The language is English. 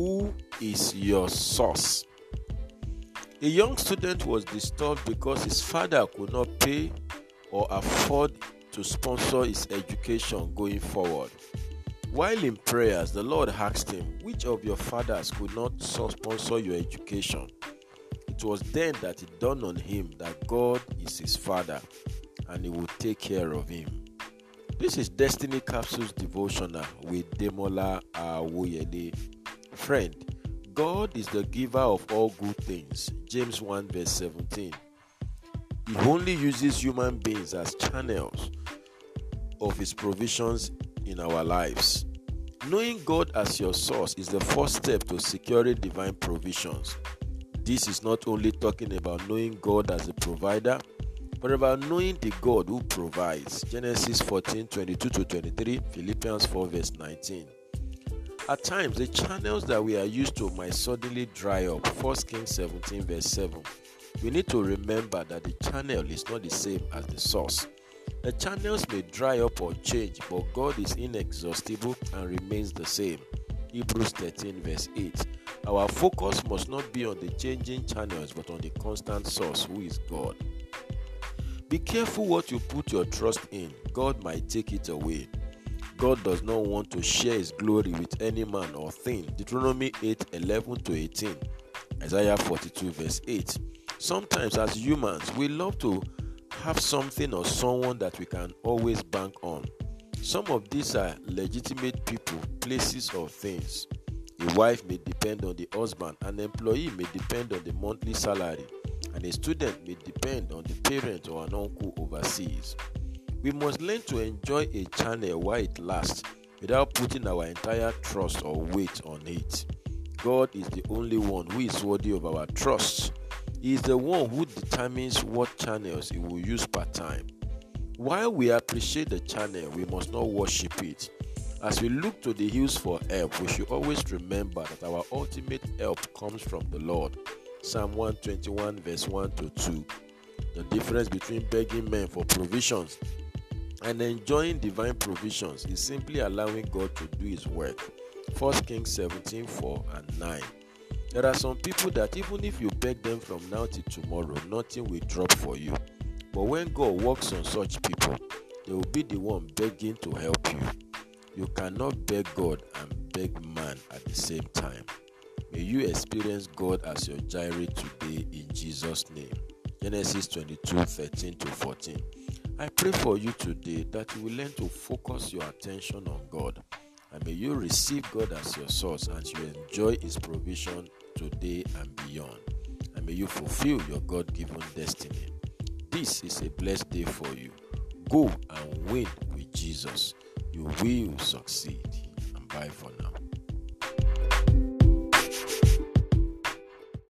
Who is your source? A young student was disturbed because his father could not pay or afford to sponsor his education going forward. While in prayers, the Lord asked him, Which of your fathers could not sponsor your education? It was then that it dawned on him that God is his father and he will take care of him. This is Destiny Capsules Devotional with Demola Awoyede. Friend, God is the giver of all good things. James 1 verse 17. He only uses human beings as channels of his provisions in our lives. Knowing God as your source is the first step to securing divine provisions. This is not only talking about knowing God as a provider, but about knowing the God who provides. Genesis 14 22 to 23, Philippians 4 verse 19. At times, the channels that we are used to might suddenly dry up. 1 Kings 17 verse 7. We need to remember that the channel is not the same as the source. The channels may dry up or change, but God is inexhaustible and remains the same. Hebrews 13 verse 8. Our focus must not be on the changing channels but on the constant source who is God. Be careful what you put your trust in. God might take it away. God does not want to share his glory with any man or thing. Deuteronomy 8 11 to 18. Isaiah 42 verse 8. Sometimes, as humans, we love to have something or someone that we can always bank on. Some of these are legitimate people, places, or things. A wife may depend on the husband, an employee may depend on the monthly salary, and a student may depend on the parent or an uncle overseas. We must learn to enjoy a channel while it lasts without putting our entire trust or weight on it. God is the only one who is worthy of our trust. He is the one who determines what channels he will use per time. While we appreciate the channel, we must not worship it. As we look to the hills for help, we should always remember that our ultimate help comes from the Lord. Psalm 121, verse 1 to 2. The difference between begging men for provisions and enjoying divine provisions is simply allowing God to do His work. 1 Kings 17 4 and 9. There are some people that even if you beg them from now till tomorrow, nothing will drop for you. But when God works on such people, they will be the one begging to help you. You cannot beg God and beg man at the same time. May you experience God as your Jireh today in Jesus' name. Genesis 22 13 to 14. I pray for you today that you will learn to focus your attention on God and may you receive God as your source as you enjoy His provision today and beyond. And may you fulfill your God given destiny. This is a blessed day for you. Go and win with Jesus. You will succeed. And bye for now.